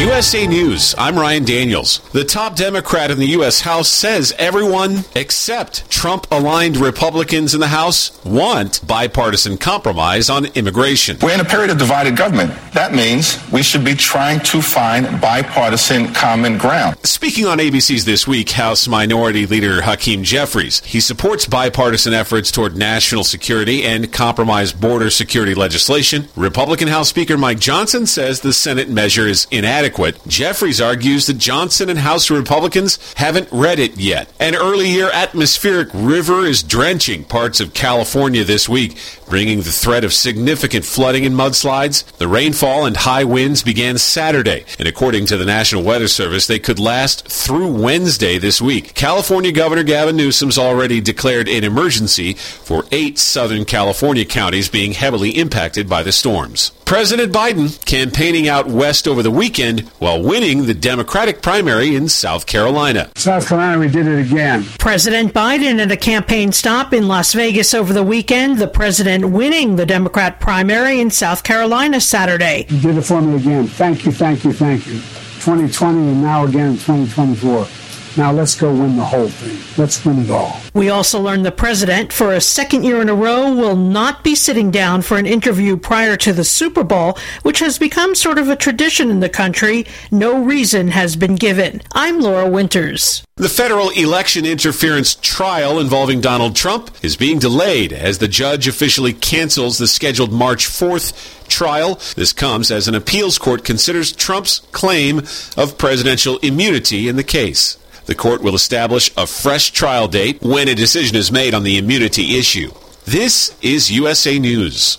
USA News, I'm Ryan Daniels. The top Democrat in the U.S. House says everyone except Trump aligned Republicans in the House want bipartisan compromise on immigration. We're in a period of divided government. That means we should be trying to find bipartisan common ground. Speaking on ABC's This Week, House Minority Leader Hakeem Jeffries, he supports bipartisan efforts toward national security and compromise border security legislation. Republican House Speaker Mike Johnson says the Senate measure is inadequate inadequate. Jeffries argues that Johnson and House Republicans haven't read it yet. An early year atmospheric river is drenching parts of California this week, bringing the threat of significant flooding and mudslides. The rainfall and high winds began Saturday, and according to the National Weather Service, they could last through Wednesday this week. California Governor Gavin Newsom's already declared an emergency for eight Southern California counties being heavily impacted by the storms. President Biden campaigning out west over the weekend while winning the Democratic primary in South Carolina. South Carolina, we did it again. President Biden at a campaign stop in Las Vegas over the weekend, the president winning the Democrat primary in South Carolina Saturday. You did it for me again. Thank you, thank you, thank you. 2020 and now again 2024. Now let's go win the whole thing. Let's win it all. We also learned the president, for a second year in a row, will not be sitting down for an interview prior to the Super Bowl, which has become sort of a tradition in the country. No reason has been given. I'm Laura Winters. The federal election interference trial involving Donald Trump is being delayed as the judge officially cancels the scheduled March 4th trial. This comes as an appeals court considers Trump's claim of presidential immunity in the case. The court will establish a fresh trial date when a decision is made on the immunity issue. This is USA News.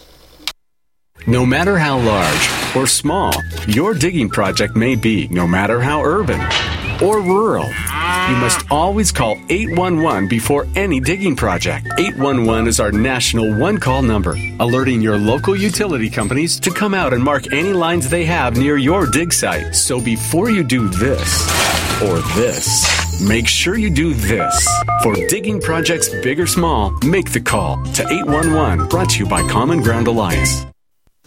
No matter how large or small your digging project may be, no matter how urban or rural, you must always call 811 before any digging project. 811 is our national one call number, alerting your local utility companies to come out and mark any lines they have near your dig site. So before you do this or this, Make sure you do this. For digging projects big or small, make the call to 811, brought to you by Common Ground Alliance.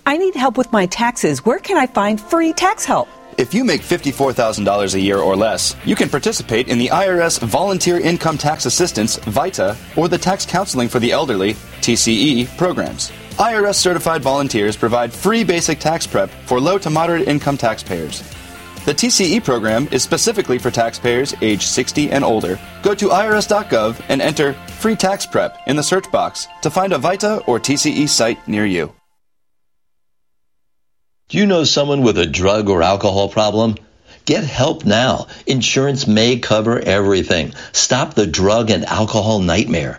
I need help with my taxes. Where can I find free tax help? If you make $54,000 a year or less, you can participate in the IRS Volunteer Income Tax Assistance, VITA, or the Tax Counseling for the Elderly, TCE, programs. IRS certified volunteers provide free basic tax prep for low to moderate income taxpayers. The TCE program is specifically for taxpayers age 60 and older. Go to irs.gov and enter free tax prep in the search box to find a VITA or TCE site near you. Do you know someone with a drug or alcohol problem? Get help now. Insurance may cover everything. Stop the drug and alcohol nightmare.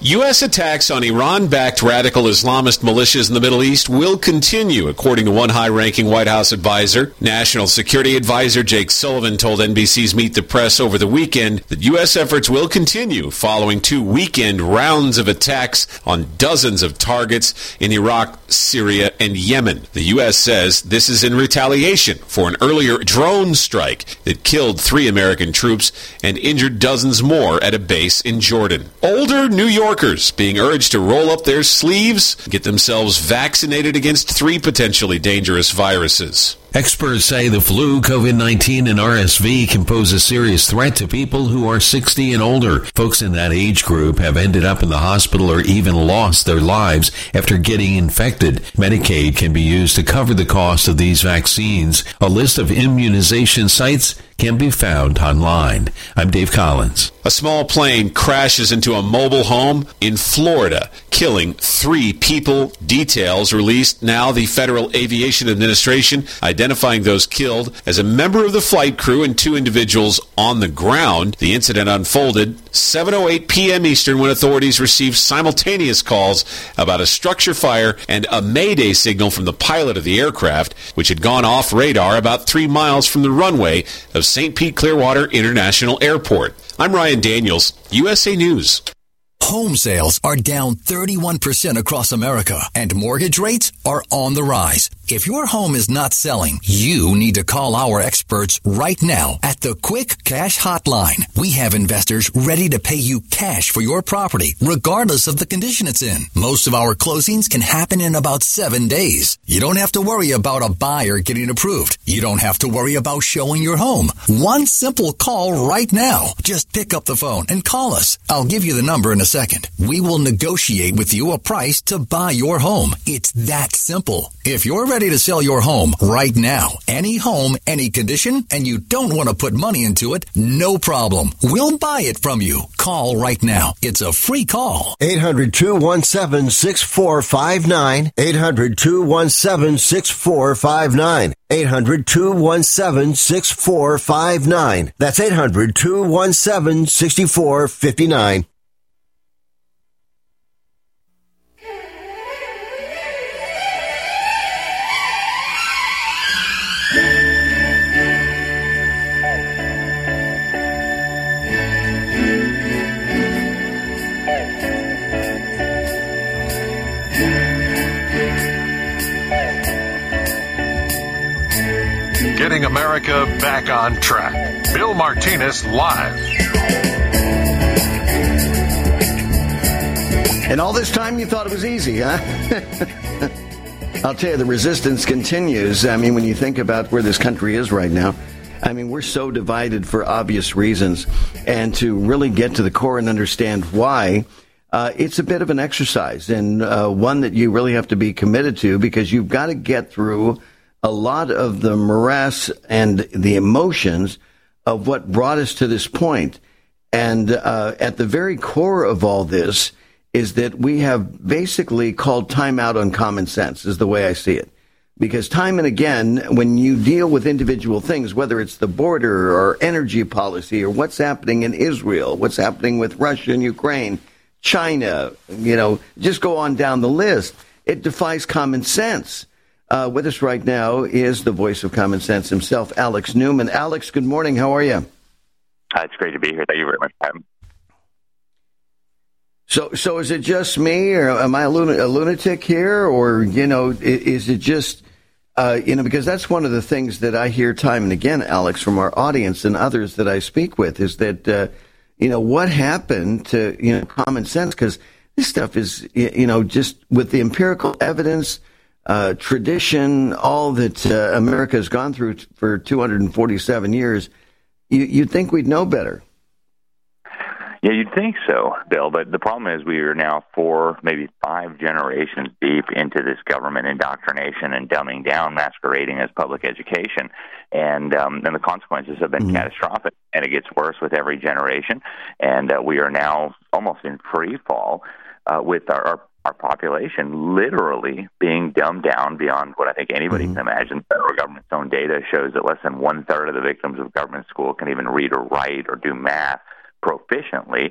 U.S. attacks on Iran backed radical Islamist militias in the Middle East will continue, according to one high ranking White House advisor. National Security Advisor Jake Sullivan told NBC's Meet the Press over the weekend that U.S. efforts will continue following two weekend rounds of attacks on dozens of targets in Iraq, Syria, and Yemen. The U.S. says this is in retaliation for an earlier drone strike that killed three American troops and injured dozens more at a base in Jordan. Older New York Yorkers being urged to roll up their sleeves, get themselves vaccinated against three potentially dangerous viruses. Experts say the flu, COVID 19, and RSV can pose a serious threat to people who are 60 and older. Folks in that age group have ended up in the hospital or even lost their lives after getting infected. Medicaid can be used to cover the cost of these vaccines. A list of immunization sites can be found online. I'm Dave Collins. A small plane crashes into a mobile home in Florida, killing three people. Details released now. The Federal Aviation Administration identifying those killed as a member of the flight crew and two individuals on the ground. The incident unfolded 7:08 p.m. Eastern when authorities received simultaneous calls about a structure fire and a mayday signal from the pilot of the aircraft, which had gone off radar about 3 miles from the runway of St. Pete Clearwater International Airport. I'm Ryan Daniels, USA News. Home sales are down 31% across America and mortgage rates are on the rise. If your home is not selling, you need to call our experts right now at the Quick Cash Hotline. We have investors ready to pay you cash for your property, regardless of the condition it's in. Most of our closings can happen in about seven days. You don't have to worry about a buyer getting approved. You don't have to worry about showing your home. One simple call right now. Just pick up the phone and call us. I'll give you the number in a second. We will negotiate with you a price to buy your home. It's that simple. If you're ready to sell your home right now, any home, any condition, and you don't want to put money into it, no problem. We'll buy it from you. Call right now. It's a free call. 800 217 6459. 800 217 6459. 800 217 6459. That's 800 217 6459. Getting America back on track. Bill Martinez live. And all this time you thought it was easy, huh? I'll tell you, the resistance continues. I mean, when you think about where this country is right now, I mean, we're so divided for obvious reasons. And to really get to the core and understand why, uh, it's a bit of an exercise and uh, one that you really have to be committed to because you've got to get through a lot of the morass and the emotions of what brought us to this point. And uh, at the very core of all this is that we have basically called time out on common sense, is the way I see it. Because time and again, when you deal with individual things, whether it's the border or energy policy or what's happening in Israel, what's happening with Russia and Ukraine, China, you know, just go on down the list, it defies common sense. Uh, with us right now is the voice of common sense himself, Alex Newman. Alex, good morning. How are you? Uh, it's great to be here. Thank you very much. Um, so, so is it just me, or am I a, lun- a lunatic here, or you know, is, is it just uh, you know? Because that's one of the things that I hear time and again, Alex, from our audience and others that I speak with, is that uh, you know what happened to you know common sense? Because this stuff is you know just with the empirical evidence. Uh, tradition, all that uh, America has gone through t- for 247 years, you, you'd think we'd know better. Yeah, you'd think so, Bill. But the problem is we are now four, maybe five generations deep into this government indoctrination and dumbing down, masquerading as public education, and um, and the consequences have been mm-hmm. catastrophic. And it gets worse with every generation. And uh, we are now almost in free fall uh, with our, our our population literally being dumbed down beyond what I think anybody mm-hmm. can imagine. The federal government's own data shows that less than one third of the victims of government school can even read or write or do math proficiently.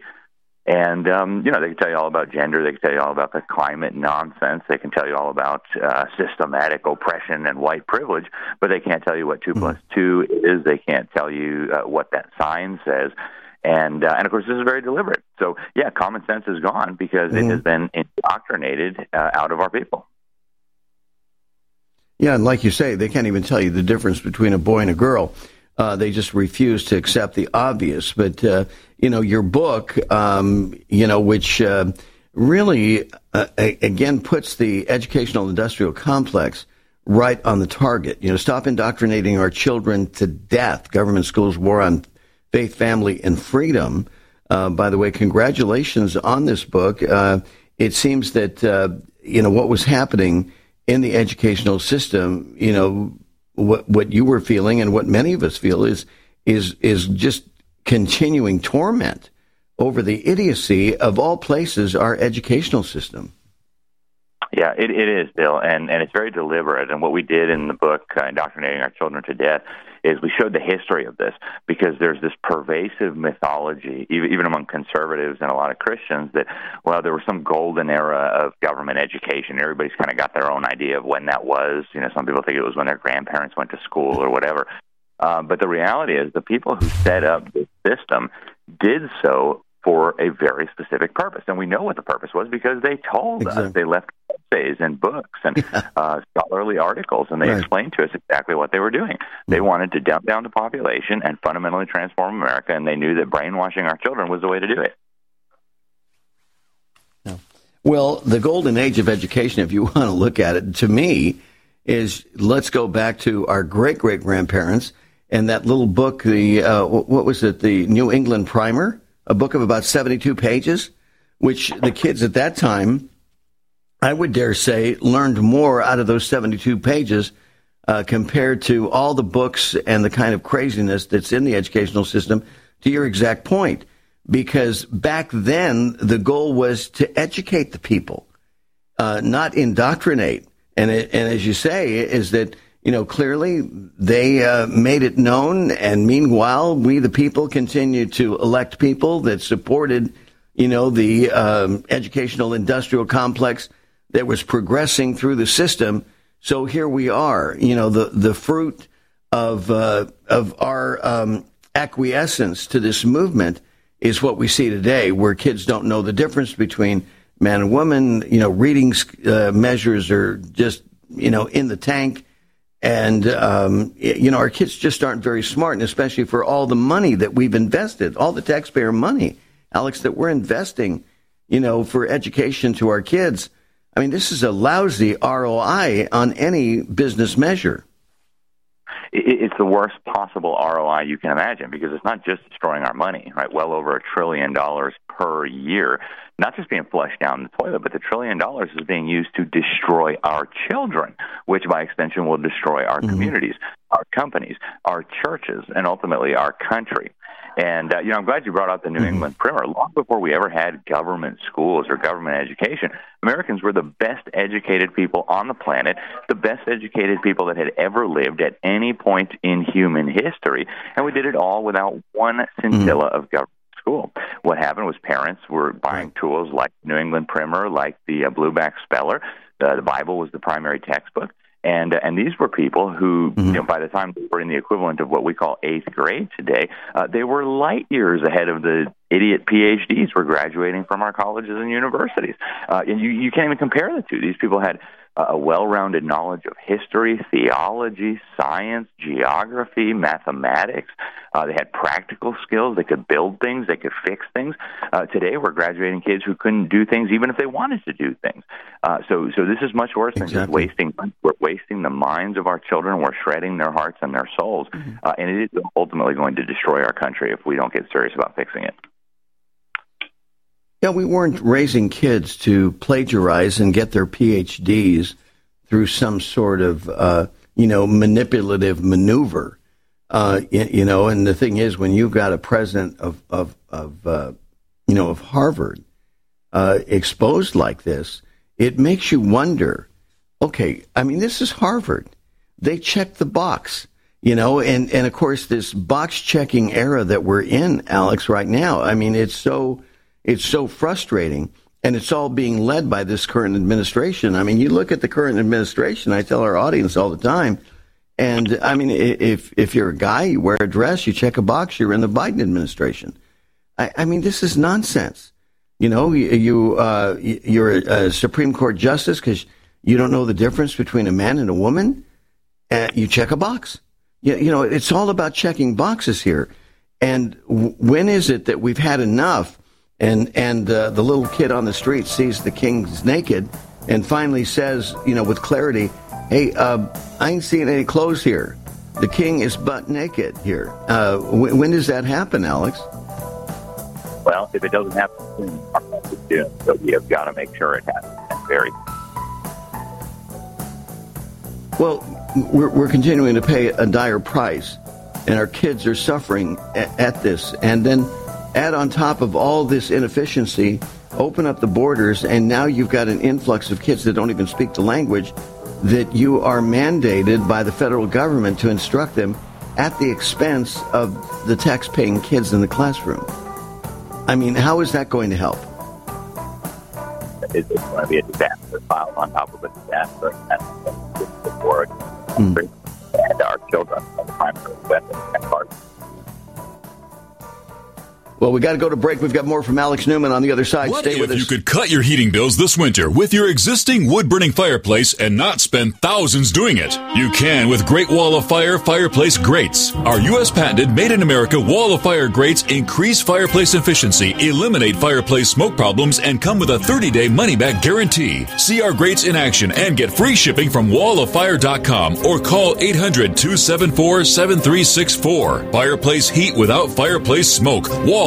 And um, you know, they can tell you all about gender. They can tell you all about the climate nonsense. They can tell you all about uh, systematic oppression and white privilege, but they can't tell you what 2 mm-hmm. plus two is. They can't tell you uh, what that sign says. And uh, and of course, this is very deliberate. So yeah, common sense is gone because mm-hmm. it has been indoctrinated uh, out of our people. Yeah, and like you say, they can't even tell you the difference between a boy and a girl. Uh, they just refuse to accept the obvious. But uh, you know, your book, um, you know, which uh, really uh, again puts the educational industrial complex right on the target. You know, stop indoctrinating our children to death. Government schools war on Faith, Family, and Freedom. Uh, by the way, congratulations on this book. Uh, it seems that uh, you know what was happening in the educational system. You know what what you were feeling, and what many of us feel is is is just continuing torment over the idiocy of all places, our educational system. Yeah, it, it is, Bill, and and it's very deliberate. And what we did in the book, uh, indoctrinating our children to death, is we showed the history of this because there's this pervasive mythology, even, even among conservatives and a lot of Christians, that well, there was some golden era of government education. Everybody's kind of got their own idea of when that was. You know, some people think it was when their grandparents went to school or whatever. Uh, but the reality is, the people who set up this system did so for a very specific purpose. And we know what the purpose was because they told exactly. us. They left essays and books and uh, scholarly articles, and they right. explained to us exactly what they were doing. They wanted to dump down the population and fundamentally transform America, and they knew that brainwashing our children was the way to do it. Well, the golden age of education, if you want to look at it, to me, is let's go back to our great great grandparents and that little book, the uh, what was it, the New England Primer a book of about 72 pages, which the kids at that time, I would dare say, learned more out of those 72 pages uh, compared to all the books and the kind of craziness that's in the educational system, to your exact point. Because back then, the goal was to educate the people, uh, not indoctrinate. And, it, and as you say, is that you know, clearly they uh, made it known. And meanwhile, we, the people, continue to elect people that supported, you know, the um, educational industrial complex that was progressing through the system. So here we are, you know, the, the fruit of, uh, of our um, acquiescence to this movement is what we see today, where kids don't know the difference between man and woman. You know, reading uh, measures are just, you know, in the tank and, um, you know, our kids just aren't very smart, and especially for all the money that we've invested, all the taxpayer money, Alex, that we're investing, you know, for education to our kids. I mean, this is a lousy ROI on any business measure. It's the worst possible ROI you can imagine because it's not just destroying our money, right? Well over a trillion dollars per year not just being flushed down the toilet, but the trillion dollars is being used to destroy our children, which by extension will destroy our mm-hmm. communities, our companies, our churches, and ultimately our country. And uh, you know, I'm glad you brought up the New mm-hmm. England Primer. Long before we ever had government schools or government education, Americans were the best educated people on the planet, the best educated people that had ever lived at any point in human history, and we did it all without one scintilla mm-hmm. of government school. What happened was parents were buying tools like New England Primer, like the uh, Blueback Speller. Uh, the Bible was the primary textbook. And, uh, and these were people who, mm-hmm. you know, by the time they were in the equivalent of what we call eighth grade today, uh, they were light years ahead of the idiot PhDs were graduating from our colleges and universities. Uh, and you, you can't even compare the two. These people had a well-rounded knowledge of history, theology, science, geography, mathematics. Uh, they had practical skills. They could build things. They could fix things. Uh, today, we're graduating kids who couldn't do things even if they wanted to do things. Uh, so, so this is much worse exactly. than just wasting. We're wasting the minds of our children. We're shredding their hearts and their souls, mm-hmm. Uh, and it is ultimately going to destroy our country if we don't get serious about fixing it. Yeah, we weren't raising kids to plagiarize and get their PhDs through some sort of, uh, you know, manipulative maneuver. Uh, you, know, and the thing is, when you've got a president of, of, of uh, you know, of Harvard uh, exposed like this, it makes you wonder. Okay, I mean, this is Harvard. They checked the box, you know, and and of course, this box checking era that we're in, Alex, right now. I mean, it's so it's so frustrating. And it's all being led by this current administration. I mean, you look at the current administration, I tell our audience all the time, and I mean, if if you're a guy, you wear a dress, you check a box, you're in the Biden administration. I, I mean, this is nonsense. You know, you, you uh, you're a Supreme Court justice because you don't know the difference between a man and a woman. and you check a box. You, you know, it's all about checking boxes here. And when is it that we've had enough? And and uh, the little kid on the street sees the king's naked, and finally says, you know, with clarity, "Hey, uh, I ain't seeing any clothes here. The king is butt naked here." Uh, w- when does that happen, Alex? Well, if it doesn't happen soon, so we have got to make sure it happens very. Well, we're, we're continuing to pay a dire price, and our kids are suffering at, at this, and then add on top of all this inefficiency open up the borders, and now you've got an influx of kids that don't even speak the language that you are mandated by the federal government to instruct them at the expense of the tax-paying kids in the classroom. I mean, how is that going to help? It's, going to be a disaster filed on top of a disaster. And that's before mm. and our children and the primary weapon. Well, we got to go to break. We've got more from Alex Newman on the other side. What Stay if with us. you could cut your heating bills this winter with your existing wood burning fireplace and not spend thousands doing it? You can with Great Wall of Fire fireplace grates. Our U.S. patented made in America wall of fire grates increase fireplace efficiency, eliminate fireplace smoke problems, and come with a 30 day money back guarantee. See our grates in action and get free shipping from walloffire.com or call 800 274 7364. Fireplace heat without fireplace smoke. Wall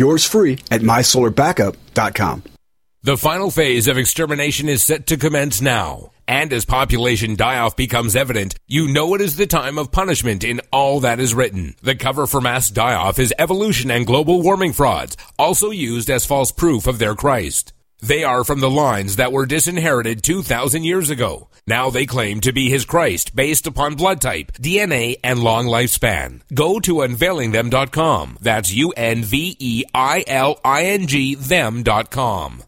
Yours free at mysolarbackup.com. The final phase of extermination is set to commence now. And as population die-off becomes evident, you know it is the time of punishment in all that is written. The cover for mass die-off is evolution and global warming frauds, also used as false proof of their Christ. They are from the lines that were disinherited 2,000 years ago. Now they claim to be his Christ based upon blood type, DNA, and long lifespan. Go to unveilingthem.com. That's U-N-V-E-I-L-I-N-G them.com.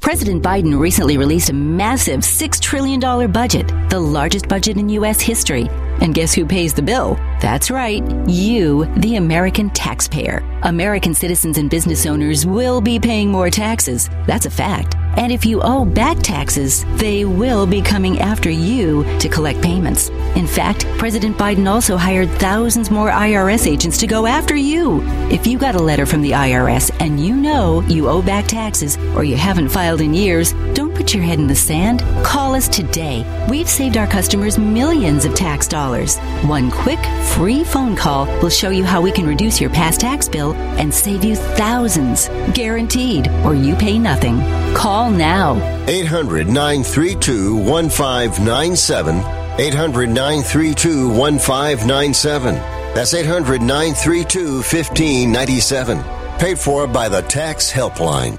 President Biden recently released a massive $6 trillion budget, the largest budget in U.S. history. And guess who pays the bill? That's right, you, the American taxpayer. American citizens and business owners will be paying more taxes. That's a fact. And if you owe back taxes, they will be coming after you to collect payments. In fact, President Biden also hired thousands more IRS agents to go after you. If you got a letter from the IRS and you know you owe back taxes or you haven't filed in years, don't put your head in the sand. Call us today. We've saved our customers millions of tax One quick, free phone call will show you how we can reduce your past tax bill and save you thousands. Guaranteed, or you pay nothing. Call now. 800 932 1597. 800 932 1597. That's 800 932 1597. Paid for by the Tax Helpline.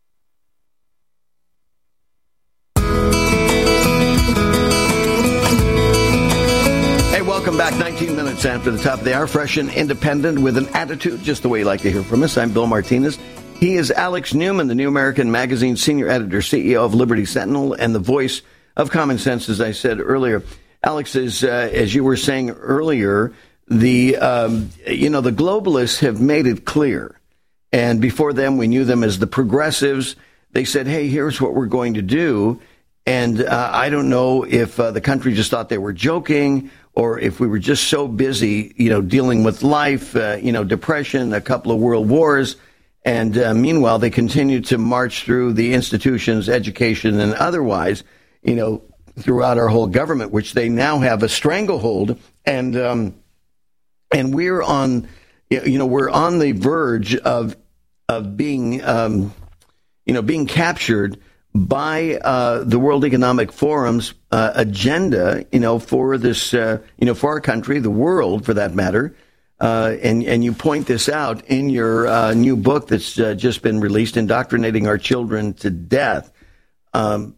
Back. 19 minutes after the top of the hour, fresh and independent with an attitude, just the way you like to hear from us. I'm Bill Martinez. He is Alex Newman, the New American Magazine senior editor, CEO of Liberty Sentinel, and the voice of common sense, as I said earlier. Alex is, uh, as you were saying earlier, the um, you know the globalists have made it clear, and before them we knew them as the progressives they said, "Hey, here's what we're going to do." And uh, I don't know if uh, the country just thought they were joking or if we were just so busy, you know, dealing with life, uh, you know, depression, a couple of world wars. And uh, meanwhile, they continue to march through the institutions, education, and otherwise, you know, throughout our whole government, which they now have a stranglehold. And um, and we're on, you know, we're on the verge of of being, um, you know, being captured by uh, the World Economic Forum's uh, agenda, you know, for this, uh, you know, for our country, the world, for that matter. Uh, and and you point this out in your uh, new book that's uh, just been released, "Indoctrinating Our Children to Death." Um,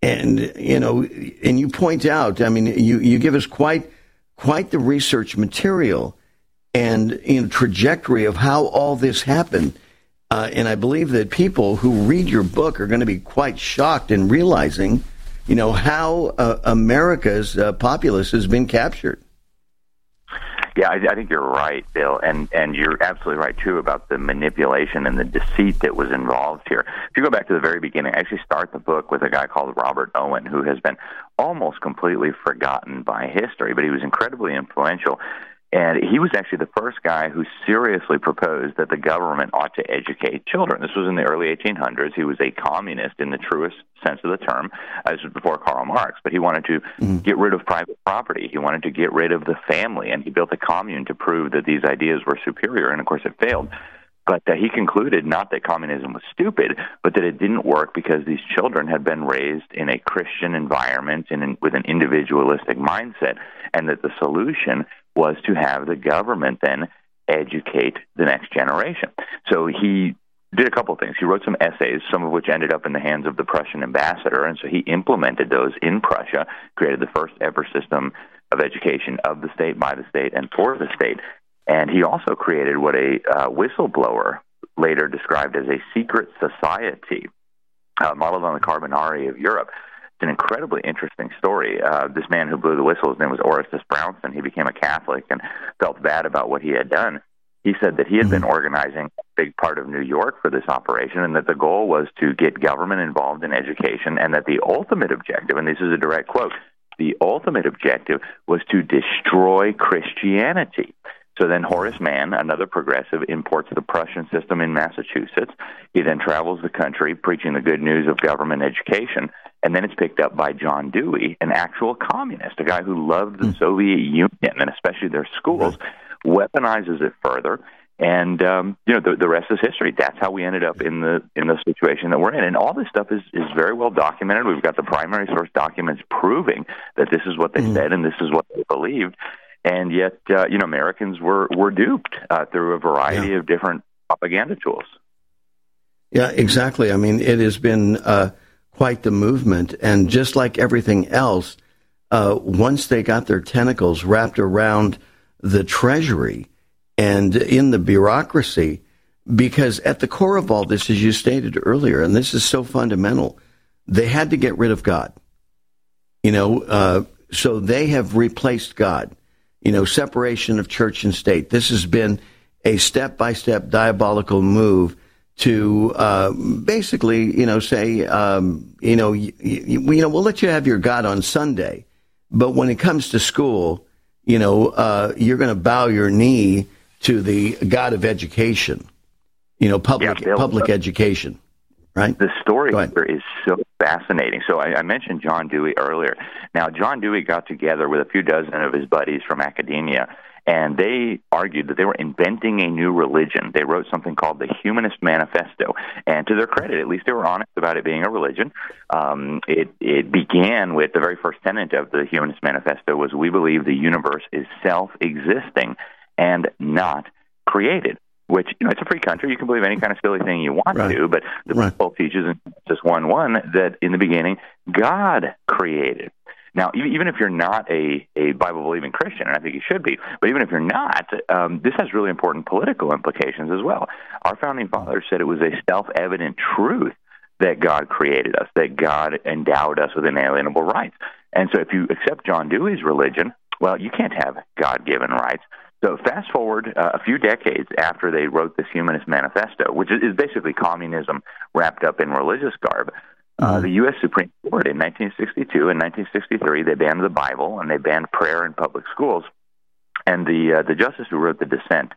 and you know, and you point out, I mean, you you give us quite quite the research material and you know, trajectory of how all this happened. Uh, and I believe that people who read your book are going to be quite shocked in realizing, you know, how uh, America's uh, populace has been captured. Yeah, I, I think you're right, Bill, and and you're absolutely right too about the manipulation and the deceit that was involved here. If you go back to the very beginning, I actually start the book with a guy called Robert Owen, who has been almost completely forgotten by history, but he was incredibly influential and he was actually the first guy who seriously proposed that the government ought to educate children. This was in the early 1800s. He was a communist in the truest sense of the term. Uh, this was before Karl Marx, but he wanted to mm-hmm. get rid of private property. He wanted to get rid of the family, and he built a commune to prove that these ideas were superior. And of course, it failed. But uh, he concluded not that communism was stupid, but that it didn't work because these children had been raised in a Christian environment and in, with an individualistic mindset, and that the solution was to have the government then educate the next generation. So he did a couple of things. He wrote some essays, some of which ended up in the hands of the Prussian ambassador, and so he implemented those in Prussia, created the first ever system of education of the state, by the state, and for the state. And he also created what a uh, whistleblower later described as a secret society, uh, modeled on the Carbonari of Europe an incredibly interesting story. Uh, this man who blew the whistle, his name was Orestes Brownson. He became a Catholic and felt bad about what he had done. He said that he had mm-hmm. been organizing a big part of New York for this operation and that the goal was to get government involved in education and that the ultimate objective, and this is a direct quote, the ultimate objective was to destroy Christianity. So then Horace Mann, another progressive, imports the Prussian system in Massachusetts. He then travels the country preaching the good news of government education. And then it's picked up by John Dewey, an actual communist, a guy who loved the mm. Soviet Union and especially their schools, weaponizes it further. And um, you know the, the rest is history. That's how we ended up in the in the situation that we're in. And all this stuff is is very well documented. We've got the primary source documents proving that this is what they mm. said and this is what they believed and yet uh, you know Americans were were duped uh, through a variety yeah. of different propaganda tools. Yeah, exactly. I mean, it has been uh, quite the movement, and just like everything else, uh, once they got their tentacles wrapped around the Treasury and in the bureaucracy, because at the core of all this, as you stated earlier, and this is so fundamental, they had to get rid of God. You know, uh, so they have replaced God you know, separation of church and state. This has been a step by step diabolical move to uh, basically, you know, say, um, you know, you, you, you, know, we'll let you have your God on Sunday, but when it comes to school, you know, uh, you're going to bow your knee to the God of education, you know, public yeah, public education, right? The story here is so fascinating. So I, I mentioned John Dewey earlier. Now, John Dewey got together with a few dozen of his buddies from academia, and they argued that they were inventing a new religion. They wrote something called the Humanist Manifesto, and to their credit, at least they were honest about it being a religion. Um, it it began with the very first tenet of the Humanist Manifesto was we believe the universe is self-existing and not created which you know it's a free country. You can believe any kind of silly thing you want right. to, but the right. Bible teaches in Genesis one one that in the beginning God created. Now, even if you're not a, a Bible believing Christian, and I think you should be, but even if you're not, um, this has really important political implications as well. Our founding fathers said it was a self evident truth that God created us, that God endowed us with inalienable rights. And so if you accept John Dewey's religion, well, you can't have God given rights. So fast forward uh, a few decades after they wrote this Humanist Manifesto, which is, is basically communism wrapped up in religious garb. Uh, the U.S. Supreme Court in 1962 and 1963 they banned the Bible and they banned prayer in public schools. And the uh, the justice who wrote the dissent,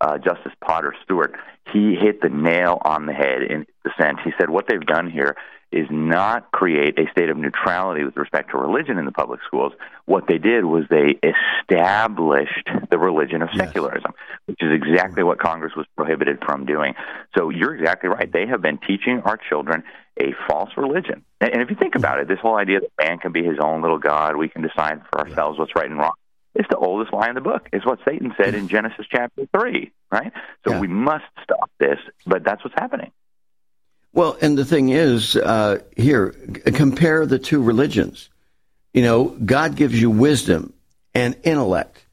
uh, Justice Potter Stewart, he hit the nail on the head in dissent. He said what they've done here is not create a state of neutrality with respect to religion in the public schools. What they did was they established the religion of secularism, yes. which is exactly what Congress was prohibited from doing. So you're exactly right. They have been teaching our children a false religion. And if you think about it, this whole idea that man can be his own little God, we can decide for ourselves what's right and wrong. It's the oldest lie in the book. It's what Satan said in Genesis chapter 3, right? So yeah. we must stop this, but that's what's happening. Well, and the thing is, uh, here, compare the two religions. You know, God gives you wisdom and intellect,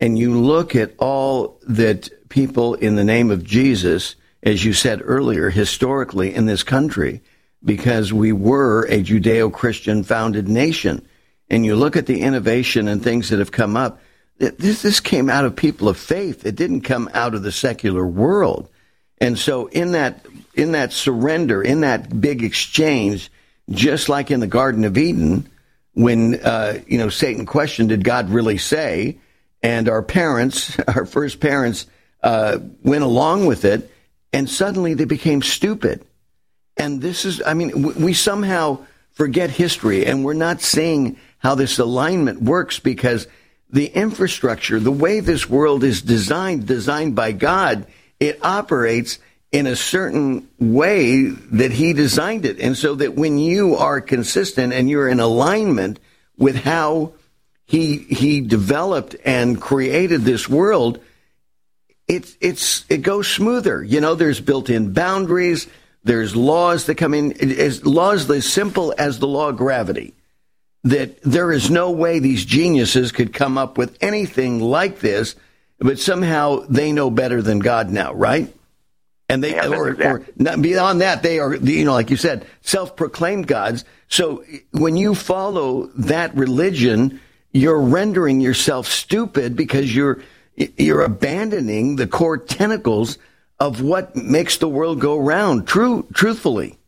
and you look at all that people in the name of Jesus, as you said earlier, historically in this country, because we were a Judeo Christian founded nation, and you look at the innovation and things that have come up, this, this came out of people of faith. It didn't come out of the secular world. And so in that in that surrender, in that big exchange, just like in the Garden of Eden, when uh, you know Satan questioned, "Did God really say?" and our parents, our first parents, uh, went along with it, and suddenly they became stupid. And this is, I mean, we somehow forget history, and we're not seeing how this alignment works because the infrastructure, the way this world is designed, designed by God it operates in a certain way that he designed it. And so that when you are consistent and you're in alignment with how he he developed and created this world, it's it's it goes smoother. You know, there's built-in boundaries, there's laws that come in as laws as simple as the law of gravity. That there is no way these geniuses could come up with anything like this but somehow they know better than God now, right? And they, yeah, or, or not, beyond that, they are, you know, like you said, self-proclaimed gods. So when you follow that religion, you're rendering yourself stupid because you're, you're abandoning the core tentacles of what makes the world go round. True, truthfully.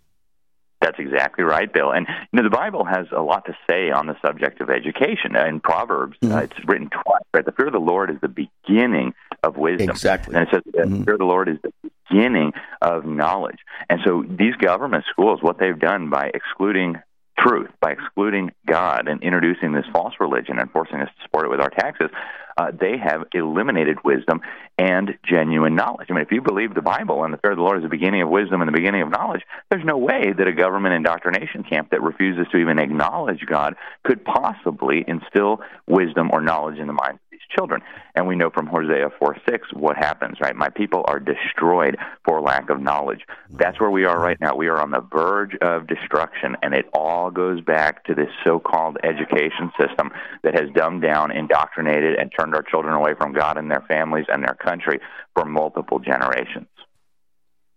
That's exactly right, Bill. And you know, the Bible has a lot to say on the subject of education. In Proverbs, mm-hmm. uh, it's written twice. Right, the fear of the Lord is the beginning of wisdom. Exactly. And it says the mm-hmm. fear of the Lord is the beginning of knowledge. And so these government schools, what they've done by excluding truth, by excluding God and introducing this false religion and forcing us to support it with our taxes, uh, they have eliminated wisdom and genuine knowledge. I mean, if you believe the Bible and the fear of the Lord is the beginning of wisdom and the beginning of knowledge, there's no way that a government indoctrination camp that refuses to even acknowledge God could possibly instill wisdom or knowledge in the minds children. And we know from Hosea 4 6 what happens, right? My people are destroyed for lack of knowledge. That's where we are right now. We are on the verge of destruction, and it all goes back to this so called education system that has dumbed down, indoctrinated, and turned our children away from God and their families and their country for multiple generations.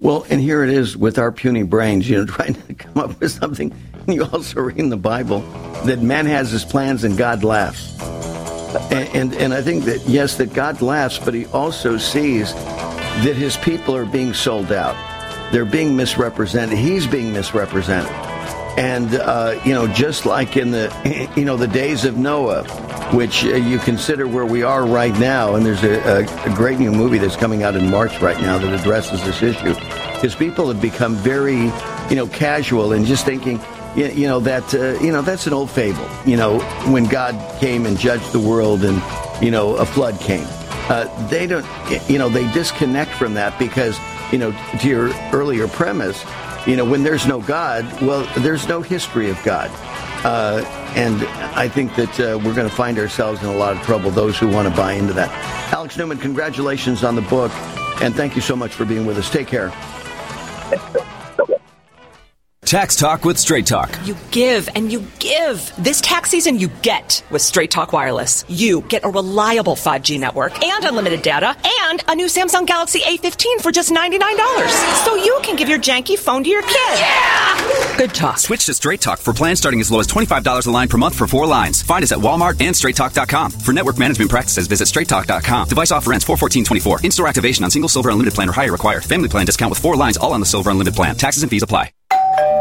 Well, and here it is with our puny brains, you know, trying to come up with something. You also read in the Bible that man has his plans and God laughs. And, and, and I think that, yes, that God laughs, but he also sees that his people are being sold out. They're being misrepresented. He's being misrepresented. And, uh, you know, just like in the, you know, the days of Noah, which uh, you consider where we are right now, and there's a, a, a great new movie that's coming out in March right now that addresses this issue, because people have become very, you know, casual and just thinking, you, know that uh, you know that's an old fable. You know when God came and judged the world, and you know a flood came. Uh, they don't. You know they disconnect from that because you know to your earlier premise. You know when there's no God, well, there's no history of God. Uh, and I think that uh, we're going to find ourselves in a lot of trouble, those who want to buy into that. Alex Newman, congratulations on the book, and thank you so much for being with us. Take care. Tax Talk with Straight Talk. You give and you give. This tax season, you get with Straight Talk Wireless. You get a reliable 5G network and unlimited data and a new Samsung Galaxy A15 for just $99. So you can give your janky phone to your kid. Yeah! Good talk. Switch to Straight Talk for plans starting as low as $25 a line per month for four lines. Find us at Walmart and StraightTalk.com. For network management practices, visit StraightTalk.com. Device offer ends 41424. In-store activation on single silver unlimited plan or higher required. Family plan discount with four lines all on the silver unlimited plan. Taxes and fees apply.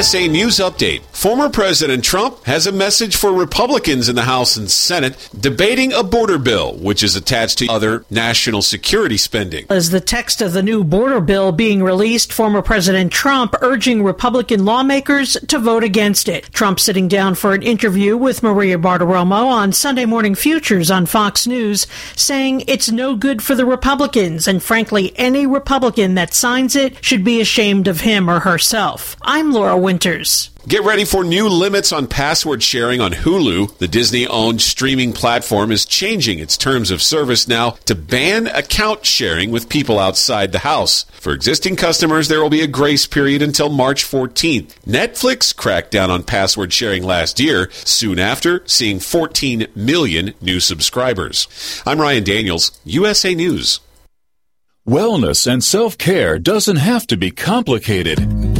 USA News Update. Former President Trump has a message for Republicans in the House and Senate debating a border bill, which is attached to other national security spending. As the text of the new border bill being released, former President Trump urging Republican lawmakers to vote against it. Trump sitting down for an interview with Maria Bartiromo on Sunday Morning Futures on Fox News, saying it's no good for the Republicans, and frankly, any Republican that signs it should be ashamed of him or herself. I'm Laura Winters. Get ready for new limits on password sharing on Hulu. The Disney owned streaming platform is changing its terms of service now to ban account sharing with people outside the house. For existing customers, there will be a grace period until March 14th. Netflix cracked down on password sharing last year, soon after seeing 14 million new subscribers. I'm Ryan Daniels, USA News. Wellness and self care doesn't have to be complicated.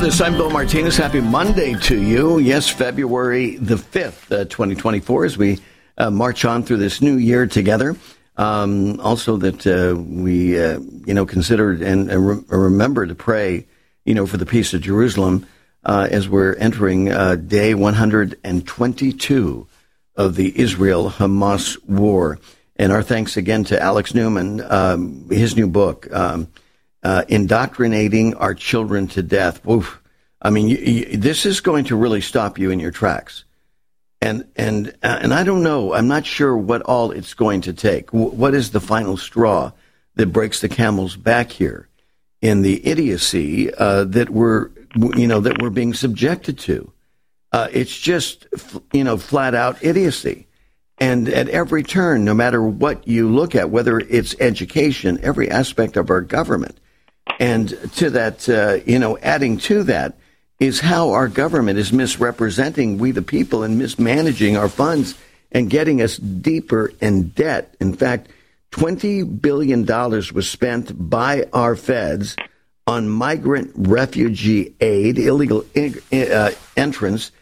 With us. I'm Bill Martinez. Happy Monday to you. Yes, February the 5th, uh, 2024, as we uh, march on through this new year together. Um, also, that uh, we, uh, you know, consider and, re- remember to pray, you know, for the peace of Jerusalem uh, as we're entering uh, day 122 of the Israel Hamas war. And our thanks again to Alex Newman, um, his new book. Um, uh, indoctrinating our children to death. Oof. I mean, you, you, this is going to really stop you in your tracks. And and uh, and I don't know. I'm not sure what all it's going to take. W- what is the final straw that breaks the camel's back here in the idiocy uh, that we're you know that we're being subjected to? Uh, it's just you know flat out idiocy. And at every turn, no matter what you look at, whether it's education, every aspect of our government, and to that, uh, you know, adding to that is how our government is misrepresenting we the people and mismanaging our funds and getting us deeper in debt. In fact, $20 billion was spent by our feds on migrant refugee aid, illegal uh, entrance,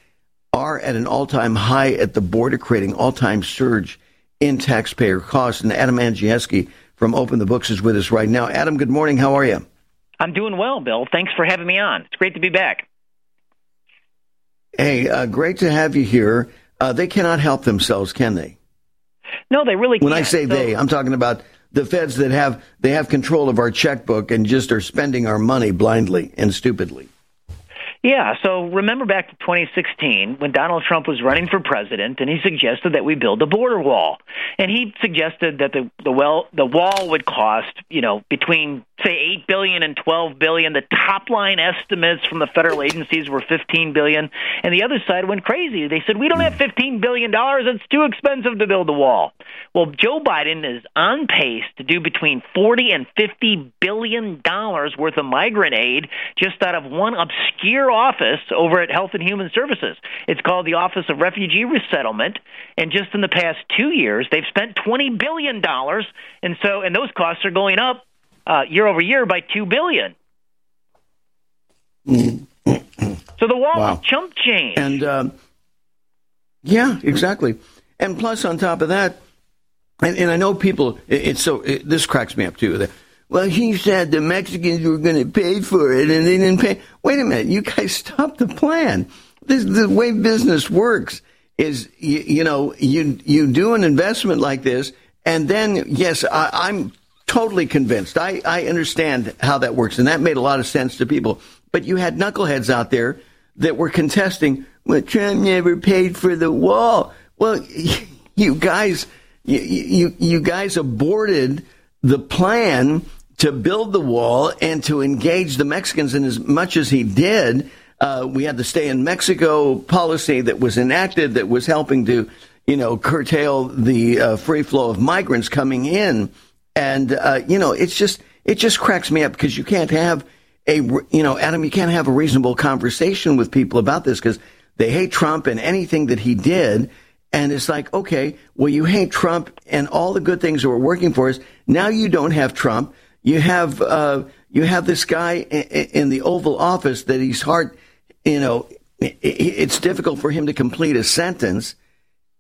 are at an all time high at the border, creating all time surge in taxpayer costs. And Adam Andrzejewski from Open the Books is with us right now. Adam, good morning. How are you? I'm doing well, Bill. Thanks for having me on. It's great to be back. Hey, uh, great to have you here. Uh, they cannot help themselves, can they? No, they really when can't. When I say so, they, I'm talking about the feds that have they have control of our checkbook and just are spending our money blindly and stupidly. Yeah, so remember back to 2016 when Donald Trump was running for president and he suggested that we build a border wall. And he suggested that the the well the wall would cost, you know, between say 8 billion and 12 billion. The top line estimates from the federal agencies were 15 billion, and the other side went crazy. They said we don't have 15 billion dollars, it's too expensive to build the wall. Well, Joe Biden is on pace to do between 40 and 50 billion dollars worth of migrant aid just out of one obscure office over at Health and Human Services. It's called the Office of Refugee Resettlement, and just in the past 2 years they've spent 20 billion dollars, and so and those costs are going up uh, year over year by 2 billion. So the wall Wow. chump change. And um, yeah, exactly. And plus, on top of that, and, and I know people. It, it's so it, this cracks me up too. That, well, he said the Mexicans were going to pay for it, and they didn't pay. Wait a minute, you guys stopped the plan. This the way business works. Is you, you know you you do an investment like this, and then yes, I, I'm totally convinced. I, I understand how that works, and that made a lot of sense to people. But you had knuckleheads out there that were contesting, well, Trump never paid for the wall. Well, you guys, you, you, you guys aborted the plan to build the wall and to engage the Mexicans And as much as he did. Uh, we had the stay in Mexico policy that was enacted that was helping to, you know, curtail the uh, free flow of migrants coming in. And, uh, you know, it's just, it just cracks me up because you can't have a, you know, Adam, you can't have a reasonable conversation with people about this because they hate Trump and anything that he did. And it's like, okay, well, you hate Trump and all the good things that were working for us. Now you don't have Trump. You have, uh, you have this guy in, the Oval Office that he's hard, you know, it's difficult for him to complete a sentence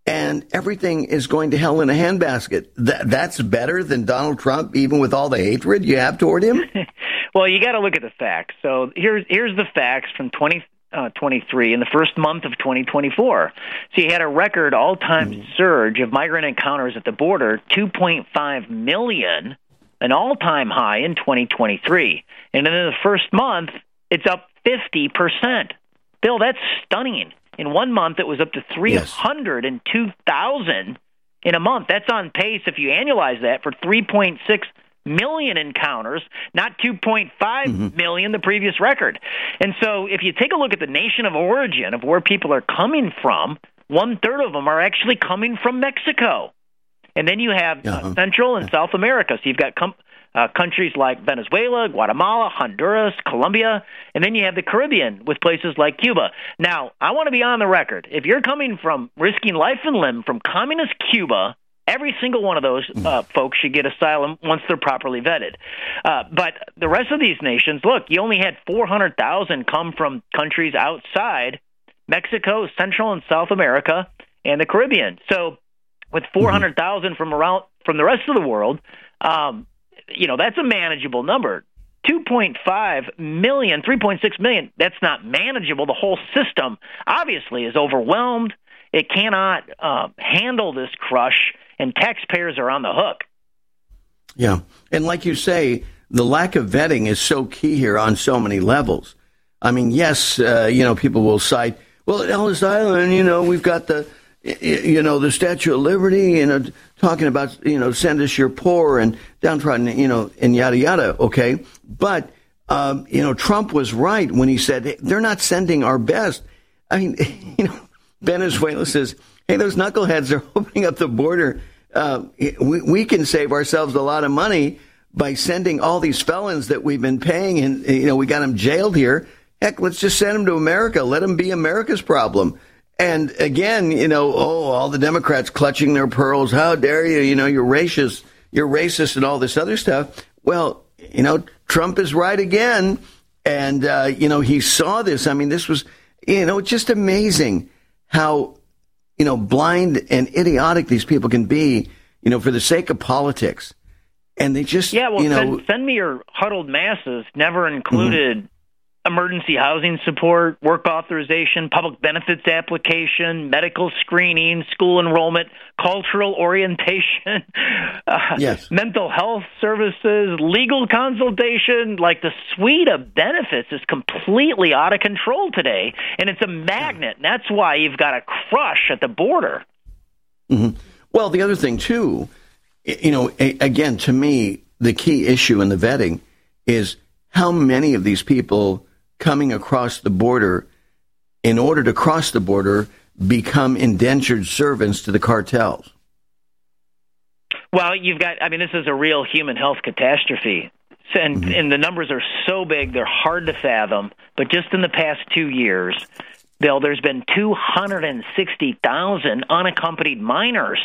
and everything is going to hell in a handbasket. That, that's better than Donald Trump, even with all the hatred you have toward him. Well, you got to look at the facts. So here's here's the facts from 2023 in the first month of 2024. So you had a record all-time surge of migrant encounters at the border, 2.5 million, an all-time high in 2023. And in the first month, it's up 50 percent. Bill, that's stunning. In one month, it was up to 302,000 in a month. That's on pace, if you annualize that, for 3.6 million encounters, not 2.5 mm-hmm. million, the previous record. And so, if you take a look at the nation of origin of where people are coming from, one third of them are actually coming from Mexico. And then you have uh, Central and South America. So you've got com- uh, countries like Venezuela, Guatemala, Honduras, Colombia, and then you have the Caribbean with places like Cuba. Now, I want to be on the record. If you're coming from risking life and limb from communist Cuba, every single one of those uh, folks should get asylum once they're properly vetted. Uh, but the rest of these nations, look, you only had 400,000 come from countries outside Mexico, Central and South America, and the Caribbean. So with 400,000 from around from the rest of the world, um, you know, that's a manageable number. 2.5 million, 3.6 million, that's not manageable. The whole system obviously is overwhelmed. It cannot uh, handle this crush, and taxpayers are on the hook. Yeah. And like you say, the lack of vetting is so key here on so many levels. I mean, yes, uh, you know, people will cite, well, at Ellis Island, you know, we've got the, you know, the Statue of Liberty, you know, talking about, you know, send us your poor and downtrodden, you know, and yada, yada. Okay. But, um, you know, Trump was right when he said, hey, they're not sending our best. I mean, you know, Venezuela says, hey, those knuckleheads are opening up the border. Uh, we, we can save ourselves a lot of money by sending all these felons that we've been paying and, you know, we got them jailed here. Heck, let's just send them to America. Let them be America's problem. And again, you know, oh, all the Democrats clutching their pearls. How dare you? You know, you're racist. You're racist and all this other stuff. Well, you know, Trump is right again. And, uh, you know, he saw this. I mean, this was, you know, just amazing how, you know, blind and idiotic these people can be, you know, for the sake of politics. And they just, Yeah, well, you know, send, send me your huddled masses never included emergency housing support, work authorization, public benefits application, medical screening, school enrollment, cultural orientation, uh, yes. mental health services, legal consultation. Like the suite of benefits is completely out of control today, and it's a magnet. And that's why you've got a crush at the border. Mm-hmm. Well, the other thing, too, you know, again, to me, the key issue in the vetting is how many of these people coming across the border, in order to cross the border, become indentured servants to the cartels? Well, you've got, I mean, this is a real human health catastrophe. And, mm-hmm. and the numbers are so big, they're hard to fathom. But just in the past two years, Bill, there's been 260,000 unaccompanied minors.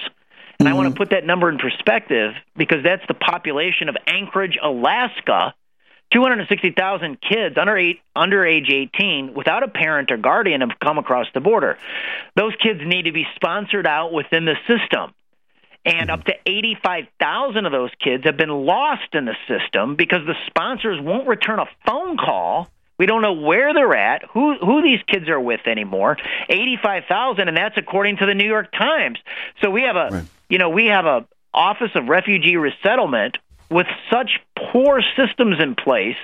And mm-hmm. I want to put that number in perspective because that's the population of Anchorage, Alaska, 260,000 kids under eight, under age 18 without a parent or guardian have come across the border. Those kids need to be sponsored out within the system. And up to 85,000 of those kids have been lost in the system because the sponsors won't return a phone call. We don't know where they're at, who who these kids are with anymore. 85,000 and that's according to the New York Times. So we have a right. you know, we have a Office of Refugee Resettlement with such poor systems in place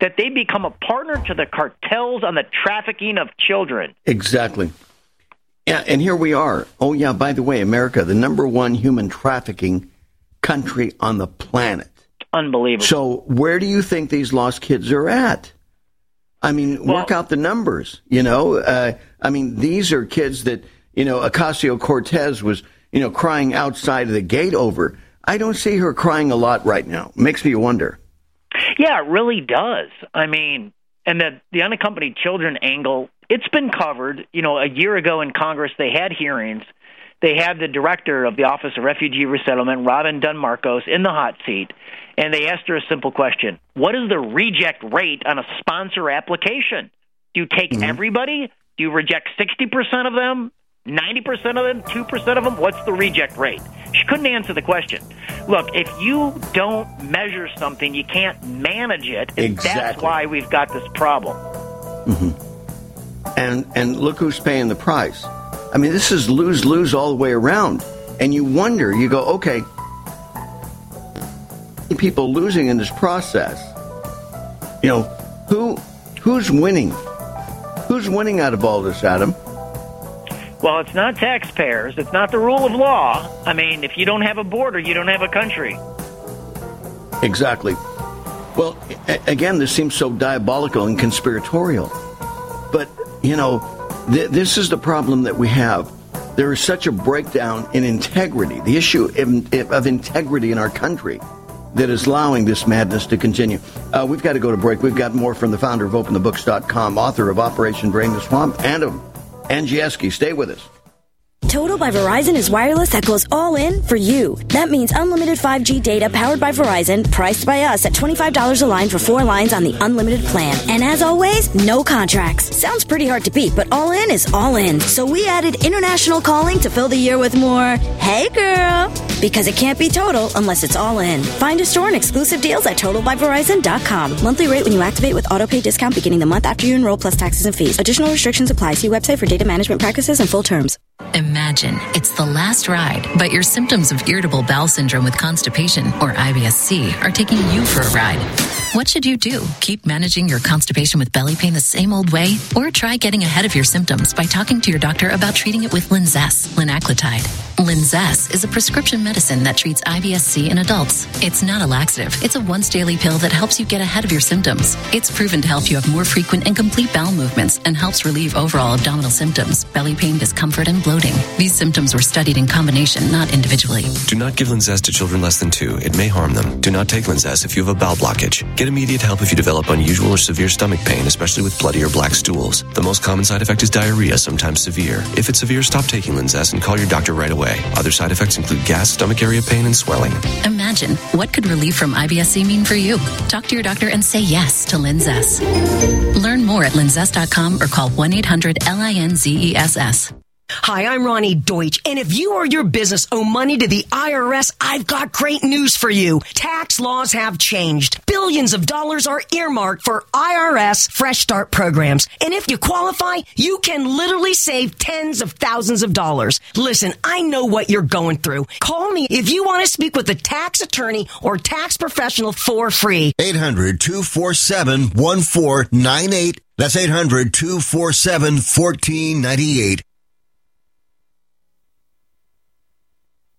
that they become a partner to the cartels on the trafficking of children. Exactly. Yeah, and here we are. Oh, yeah, by the way, America, the number one human trafficking country on the planet. Unbelievable. So, where do you think these lost kids are at? I mean, well, work out the numbers. You know, uh, I mean, these are kids that you know Ocasio Cortez was you know crying outside of the gate over. I don't see her crying a lot right now. Makes me wonder. Yeah, it really does. I mean, and the the unaccompanied children angle, it's been covered. You know, a year ago in Congress, they had hearings. They had the director of the Office of Refugee Resettlement, Robin Dunn Marcos, in the hot seat, and they asked her a simple question: What is the reject rate on a sponsor application? Do you take mm-hmm. everybody? Do you reject sixty percent of them? 90% of them, 2% of them, what's the reject rate? She couldn't answer the question. Look, if you don't measure something, you can't manage it. Exactly. That's why we've got this problem. Mm-hmm. And and look who's paying the price. I mean, this is lose lose all the way around. And you wonder, you go, okay, people losing in this process. You know, who who's winning? Who's winning out of all this, Adam? Well, it's not taxpayers. It's not the rule of law. I mean, if you don't have a border, you don't have a country. Exactly. Well, again, this seems so diabolical and conspiratorial. But, you know, th- this is the problem that we have. There is such a breakdown in integrity, the issue of, of integrity in our country, that is allowing this madness to continue. Uh, we've got to go to break. We've got more from the founder of OpenTheBooks.com, author of Operation Drain the Swamp, and of Andrzejewski. Stay with us. Total by Verizon is wireless that goes all in for you. That means unlimited 5G data powered by Verizon, priced by us at $25 a line for four lines on the unlimited plan. And as always, no contracts. Sounds pretty hard to beat, but all in is all in. So we added international calling to fill the year with more, hey girl, because it can't be total unless it's all in. Find a store and exclusive deals at totalbyverizon.com. Monthly rate when you activate with autopay discount beginning the month after you enroll plus taxes and fees. Additional restrictions apply. See website for data management practices and full terms. Imagine it's the last ride, but your symptoms of irritable bowel syndrome with constipation, or IBS-C, are taking you for a ride. What should you do? Keep managing your constipation with belly pain the same old way? Or try getting ahead of your symptoms by talking to your doctor about treating it with Linzess, linaclotide. Linzess is a prescription medicine that treats IBS-C in adults. It's not a laxative. It's a once daily pill that helps you get ahead of your symptoms. It's proven to help you have more frequent and complete bowel movements and helps relieve overall abdominal symptoms, belly pain, discomfort, and bloating. These symptoms were studied in combination, not individually. Do not give Linzess to children less than two. It may harm them. Do not take Linzess if you have a bowel blockage. Get immediate help if you develop unusual or severe stomach pain, especially with bloody or black stools. The most common side effect is diarrhea, sometimes severe. If it's severe, stop taking Linzess and call your doctor right away. Other side effects include gas, stomach area pain, and swelling. Imagine what could relief from IBS-C mean for you. Talk to your doctor and say yes to Linzess. Learn more at linzess.com or call 1-800-LINZESS. Hi, I'm Ronnie Deutsch, and if you or your business owe money to the IRS, I've got great news for you. Tax laws have changed. Billions of dollars are earmarked for IRS Fresh Start programs, and if you qualify, you can literally save tens of thousands of dollars. Listen, I know what you're going through. Call me if you want to speak with a tax attorney or tax professional for free. 800 247 1498. That's 800 247 1498.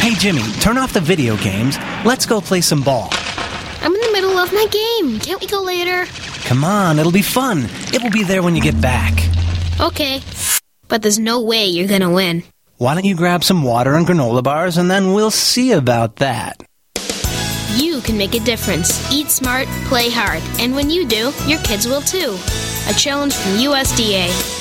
Hey, Jimmy, turn off the video games. Let's go play some ball. I'm in the middle of my game. Can't we go later? Come on, it'll be fun. It will be there when you get back. Okay. But there's no way you're gonna win. Why don't you grab some water and granola bars and then we'll see about that. You can make a difference. Eat smart, play hard. And when you do, your kids will too. A challenge from USDA.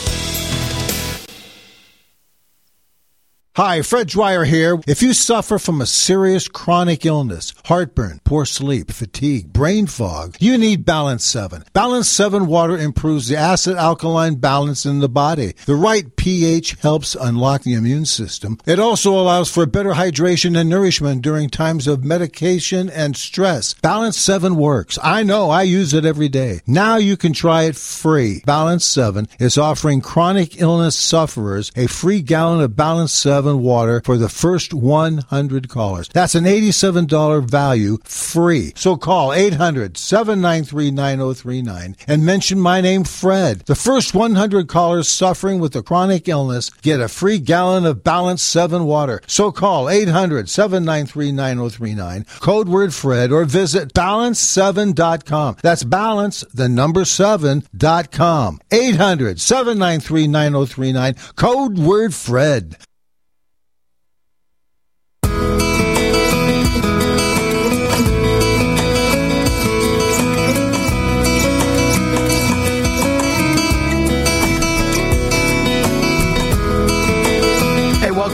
Hi, Fred Dwyer here. If you suffer from a serious chronic illness, heartburn, poor sleep, fatigue, brain fog, you need Balance 7. Balance 7 water improves the acid alkaline balance in the body. The right pH helps unlock the immune system. It also allows for better hydration and nourishment during times of medication and stress. Balance 7 works. I know, I use it every day. Now you can try it free. Balance 7 is offering chronic illness sufferers a free gallon of Balance 7 water for the first 100 callers. That's an $87 value free. So call 800 793 9039 and mention my name, Fred. The first 100 callers suffering with a chronic illness get a free gallon of Balance 7 water. So call 800 793 9039, code word Fred, or visit balance7.com. That's balance, the number 7.com. 800 793 9039, code word Fred.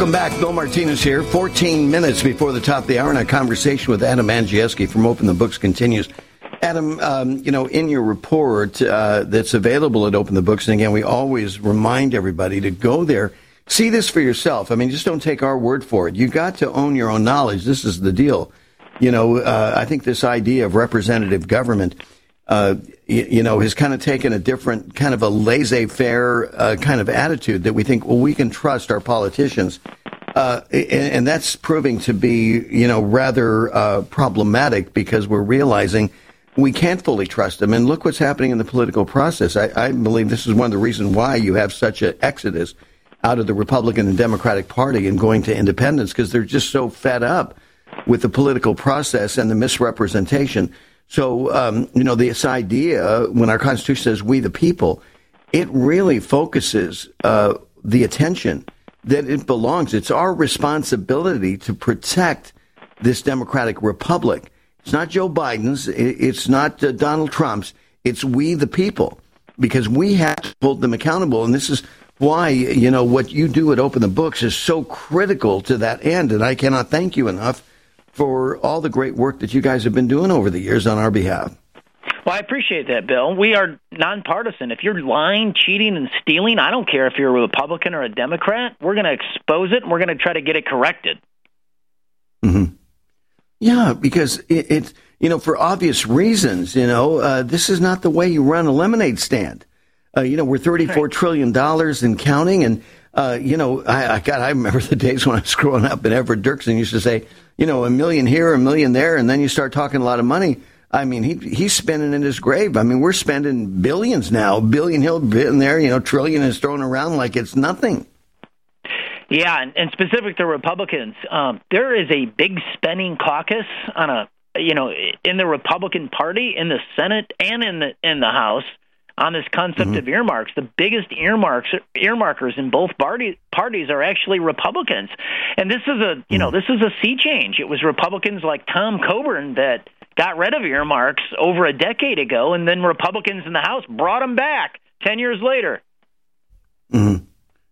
Welcome back. Bill Martinez here. 14 minutes before the top of the hour, and our conversation with Adam Andrzejewski from Open the Books continues. Adam, um, you know, in your report uh, that's available at Open the Books, and again, we always remind everybody to go there, see this for yourself. I mean, just don't take our word for it. You got to own your own knowledge. This is the deal. You know, uh, I think this idea of representative government uh, you, you, know, has kind of taken a different kind of a laissez-faire uh, kind of attitude that we think, well, we can trust our politicians, uh, and, and, that's proving to be, you know, rather uh, problematic because we're realizing we can't fully trust them. And look what's happening in the political process. I, I believe this is one of the reasons why you have such an exodus out of the Republican and Democratic Party and going to independence because they're just so fed up with the political process and the misrepresentation. So, um, you know, this idea, when our Constitution says we the people, it really focuses uh, the attention that it belongs. It's our responsibility to protect this democratic republic. It's not Joe Biden's. It's not uh, Donald Trump's. It's we the people because we have to hold them accountable. And this is why, you know, what you do at Open the Books is so critical to that end. And I cannot thank you enough for all the great work that you guys have been doing over the years on our behalf. Well, I appreciate that, Bill. We are nonpartisan. If you're lying, cheating, and stealing, I don't care if you're a Republican or a Democrat. We're going to expose it and we're going to try to get it corrected. Mm-hmm. Yeah, because it, it's, you know, for obvious reasons, you know, uh, this is not the way you run a lemonade stand. Uh, you know, we're thirty-four right. trillion dollars and counting, and uh, you know, I, I God, I remember the days when I was growing up, and Everett Dirksen used to say, you know, a million here, a million there, and then you start talking a lot of money. I mean, he he's spending in his grave. I mean, we're spending billions now, billion here, in there, you know, trillion is thrown around like it's nothing. Yeah, and, and specific to Republicans, um, there is a big spending caucus on a you know in the Republican Party in the Senate and in the in the House on this concept Mm-hmm. of earmarks. The biggest earmarks earmarkers in both party, parties are actually Republicans, and this is a you know Mm-hmm. this is a sea change. It was Republicans like Tom Coburn that got rid of earmarks over a decade ago, and then Republicans in the House brought them back ten years later. Mhm.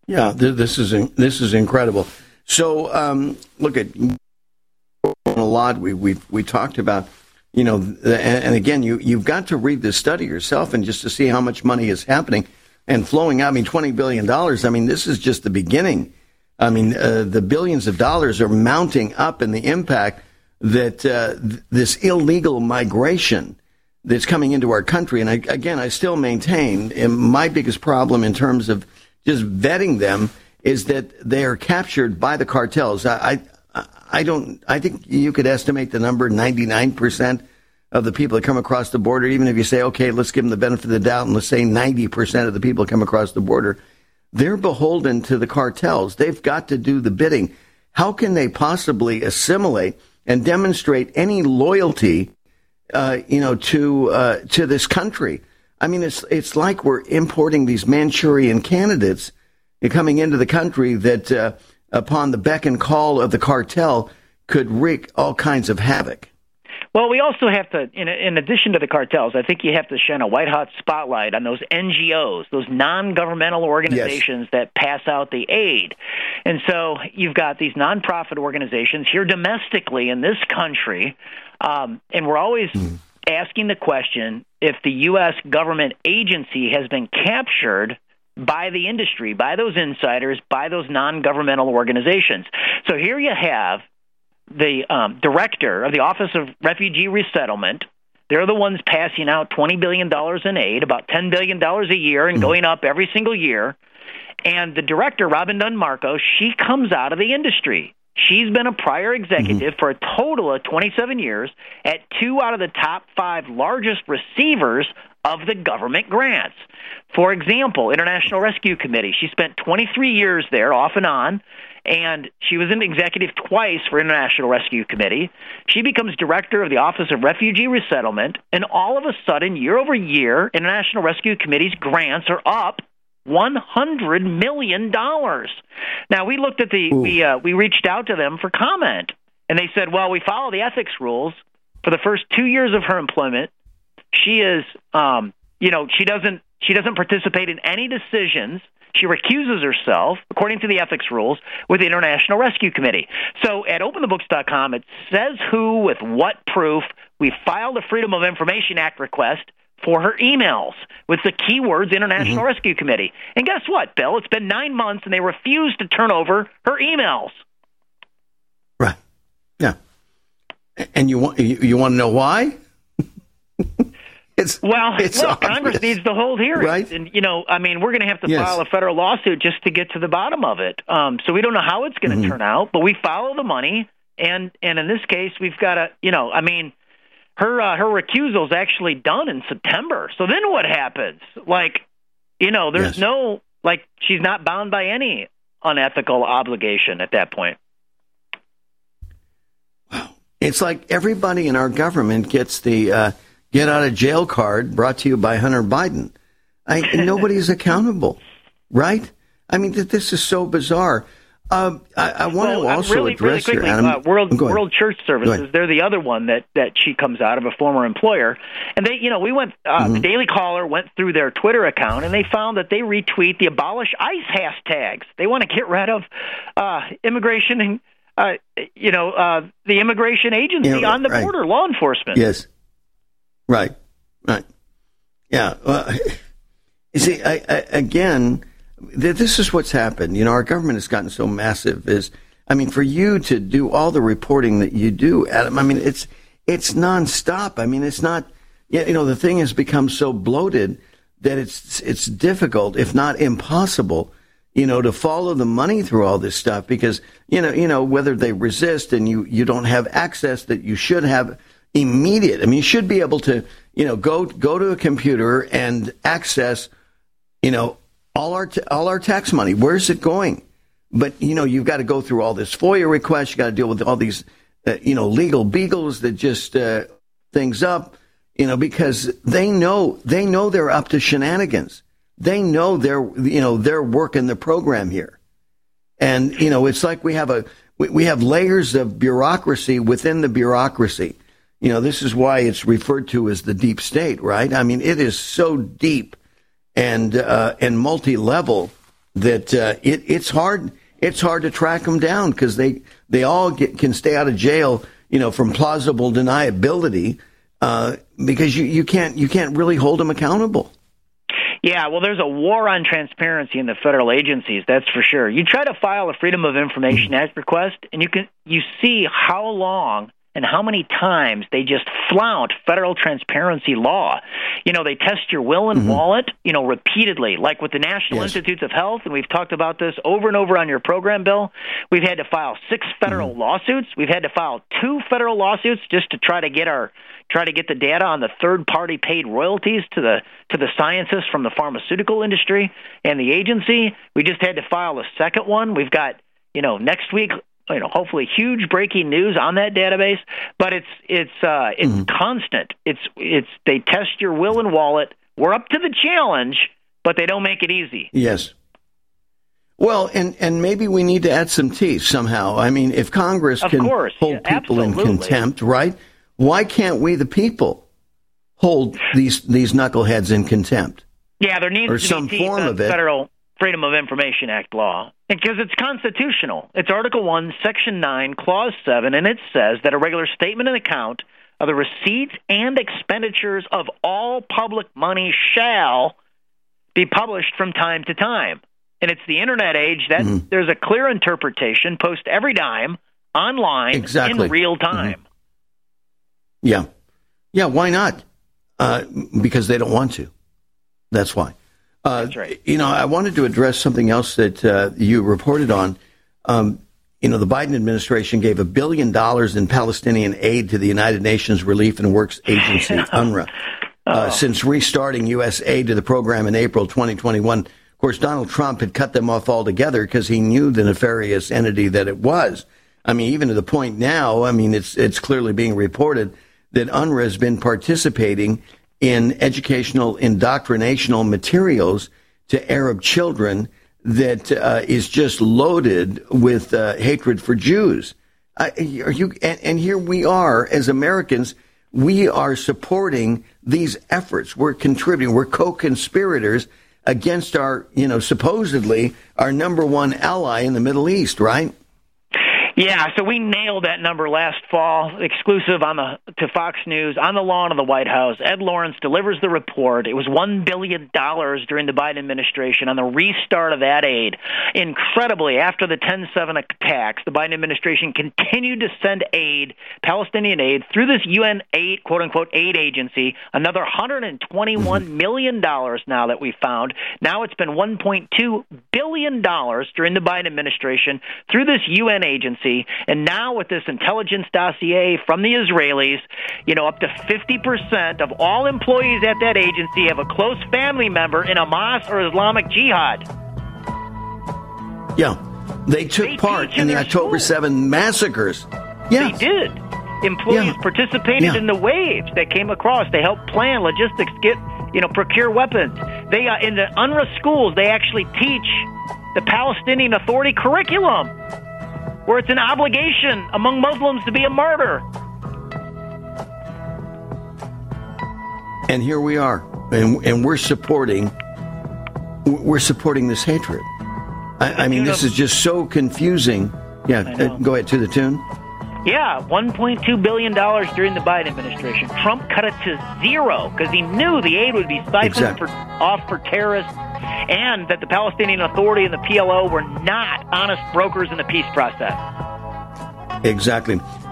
Yeah, th- this is in- this is incredible. So, um, look at a lot. We we we talked about, you know, and, again, you you've got to read this study yourself and just to see how much money is happening and flowing out. I mean, twenty billion dollars. I mean, this is just the beginning. I mean, uh, the billions of dollars are mounting up, and the impact that uh, th- this illegal migration that's coming into our country. And I, again, I still maintain my biggest problem in terms of just vetting them is that they are captured by the cartels. I, I, don't. I think you could estimate the number ninety nine percent of the people that come across the border. Even if you say, okay, let's give them the benefit of the doubt, and let's say ninety percent of the people come across the border, they're beholden to the cartels. They've got to do the bidding. How can they possibly assimilate and demonstrate any loyalty uh, you know, to uh, to this country. I mean, it's it's like we're importing these Manchurian candidates coming into the country that, uh, upon the beck and call of the cartel, could wreak all kinds of havoc. Well, we also have to, in, in addition to the cartels, I think you have to shine a white hot spotlight on those NGOs, those non governmental organizations that pass out the aid. And so you've got these nonprofit organizations here domestically in this country, um, and we're always asking the question if the U.S. government agency has been captured by the industry, by those insiders, by those non governmental organizations. So here you have the um, director of the Office of Refugee Resettlement. They're the ones passing out $20 billion in aid, about $10 billion a year, and going up every single year. And the director, Robin Dunn Marco, she comes out of the industry. She's been a prior executive mm-hmm. for a total of 27 years at two out of the top five largest receivers of the government grants. For example, International Rescue Committee. She spent 23 years there, off and on, and she was an executive twice for International Rescue Committee. She becomes director of the Office of Refugee Resettlement, and all of a sudden, year over year, International Rescue Committee's grants are up one hundred million dollars. Now we looked at the we uh, we reached out to them for comment, and they said, "Well, we follow the ethics rules for the first two years of her employment. She is, um, you know, she doesn't she doesn't participate in any decisions." She recuses herself, according to the ethics rules, with the International Rescue Committee. So at openthebooks.com, it says who with what proof. We filed a Freedom of Information Act request for her emails with the keywords International Rescue Committee. And guess what, Bill? It's been nine months and they refuse to turn over her emails. Right. Yeah, and you want you, you want to know why? it's well, it's look, obvious. Congress needs to hold hearings, Right. and you know, I mean, we're going to have to Yes. file a federal lawsuit just to get to the bottom of it. Um, so we don't know how it's going to Mhm. turn out, but we follow the money, and and in this case, we've got to, you know, I mean, her uh, her recusal is actually done in September. So then what happens? Like, you know, there's Yes. no like she's not bound by any unethical obligation at that point. Wow. It's like everybody in our government gets the uh, get out of jail card brought to you by Hunter Biden. I, nobody's accountable, right? I mean, th- this is so bizarre. Uh, I, I want well, to also really, address really quickly, here, uh, World World Church Services. They're the other one that that she comes out of a former employer, and they, you know, we went. Uh, Mm-hmm. The Daily Caller went through their Twitter account, and they found that they retweet the abolish ICE hashtags. They want to get rid of uh, immigration and. Uh, you know, uh, the immigration agency Yeah, on the right. border, law enforcement. Yes. Right. Right. Yeah. Well, you see, I, I, again, th- this is what's happened. You know, our government has gotten so massive. Is I mean, for you to do all the reporting that you do, Adam. I mean, it's it's nonstop. I mean, it's not. Yeah, you know, the thing has become so bloated that it's it's difficult, if not impossible, you know, to follow the money through all this stuff because you know, you know, whether they resist and you you don't have access that you should have immediate. I mean, you should be able to, you know, go go to a computer and access, you know, all our all our tax money. Where's it going? But you know, you've got to go through all this FOIA requests. You got to deal with all these, uh, you know, legal beagles that just uh, things up. You know, because they know they know they're up to shenanigans. They know they're you know they're working the program here, and you know it's like we have a we, we have layers of bureaucracy within the bureaucracy. You know, this is why it's referred to as the deep state, right? I mean, it is so deep and uh, and multi level that uh, it, it's hard it's hard to track them down because they they all get, can stay out of jail, you know, from plausible deniability uh, because you, you can't you can't really hold them accountable. Yeah, well, there's a war on transparency in the federal agencies. That's for sure. You try to file a Freedom of Information Act request, and you can you see how long and how many times they just flout federal transparency law. You know, they test your will and mm-hmm. wallet, you know, repeatedly, like with the National yes. Institutes of Health, and we've talked about this over and over on your program, Bill. We've had to file six federal mm-hmm. lawsuits. We've had to file two federal lawsuits just to try to get our try to get the data on the third party paid royalties to the to the scientists from the pharmaceutical industry and the agency. We just had to file a second one. We've got you know next week you know hopefully huge breaking news on that database but it's it's uh it's mm-hmm. constant it's it's they test your will and wallet we're up to the challenge but they don't make it easy yes well and and maybe we need to add some teeth somehow i mean if congress of can course. hold yeah, people absolutely. in contempt right why can't we the people hold these these knuckleheads in contempt yeah there needs or to some be form of it federal Freedom of Information Act law because it's constitutional. It's Article 1, Section 9, Clause 7, and it says that a regular statement and account of the receipts and expenditures of all public money shall be published from time to time. And it's the internet age that mm-hmm. there's a clear interpretation, post every dime online exactly. in real time. Mm-hmm. Yeah. Yeah, why not? Uh, because they don't want to. That's why. Uh, That's right. You know, I wanted to address something else that uh, you reported on. Um, you know, the Biden administration gave a billion dollars in Palestinian aid to the United Nations Relief and Works Agency, UNRWA, uh, oh. since restarting U.S. aid to the program in April 2021. Of course, Donald Trump had cut them off altogether because he knew the nefarious entity that it was. I mean, even to the point now, I mean, it's it's clearly being reported that UNRWA has been participating in educational indoctrinational materials to Arab children that uh, is just loaded with uh, hatred for Jews. Uh, you, and, and, here we are as Americans, we are supporting these efforts. We're contributing. We're co-conspirators against our, you know, supposedly our number one ally in the Middle East, right? Yeah, so we nailed that number last fall, exclusive on the to Fox News on the lawn of the White House. Ed Lawrence delivers the report. It was one billion dollars during the Biden administration on the restart of that aid. Incredibly, after the 10-7 attacks, the Biden administration continued to send aid, Palestinian aid, through this UN aid quote unquote aid agency. Another 121 mm-hmm. million dollars now that we found. Now it's been 1.2 billion dollars during the Biden administration through this UN agency And now with this intelligence dossier from the Israelis, you know, up to 50% of all employees at that agency have a close family member in Hamas or Islamic Jihad. Yeah. They took they part in the October school. 7 massacres. Yeah. They did. Employees yeah. participated yeah. in the waves that came across. They helped plan logistics, get, you know, procure weapons. They uh, in the UNRWA schools, they actually teach the Palestinian Authority curriculum where it's an obligation among Muslims to be a martyr. And here we are, and, and we're supporting we're supporting this hatred. I, I mean, this is just so confusing. Yeah, uh, go ahead to the tune. Yeah, $1.2 billion during the Biden administration. Trump cut it to zero because he knew the aid would be siphoned exactly. for, off for terrorists and that the Palestinian Authority and the PLO were not honest brokers in the peace process. Exactly.